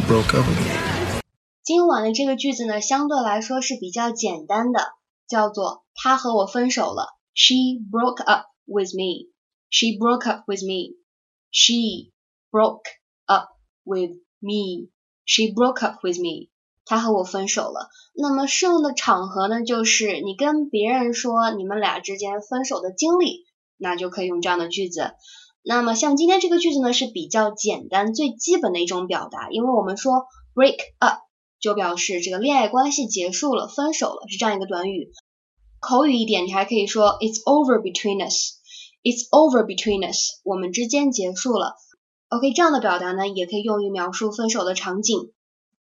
broke up with me. 今晚的这个句子呢，相对来说是比较简单的，叫做她和我分手了。She broke up with me. She broke up with me. She broke up with me. She broke up with me. 她和我分手了。那么适用的场合呢，就是你跟别人说你们俩之间分手的经历，那就可以用这样的句子。那么像今天这个句子呢，是比较简单、最基本的一种表达，因为我们说 break up 就表示这个恋爱关系结束了、分手了，是这样一个短语。口语一点，你还可以说 it's over between us。It's over between us，我们之间结束了。OK，这样的表达呢，也可以用于描述分手的场景。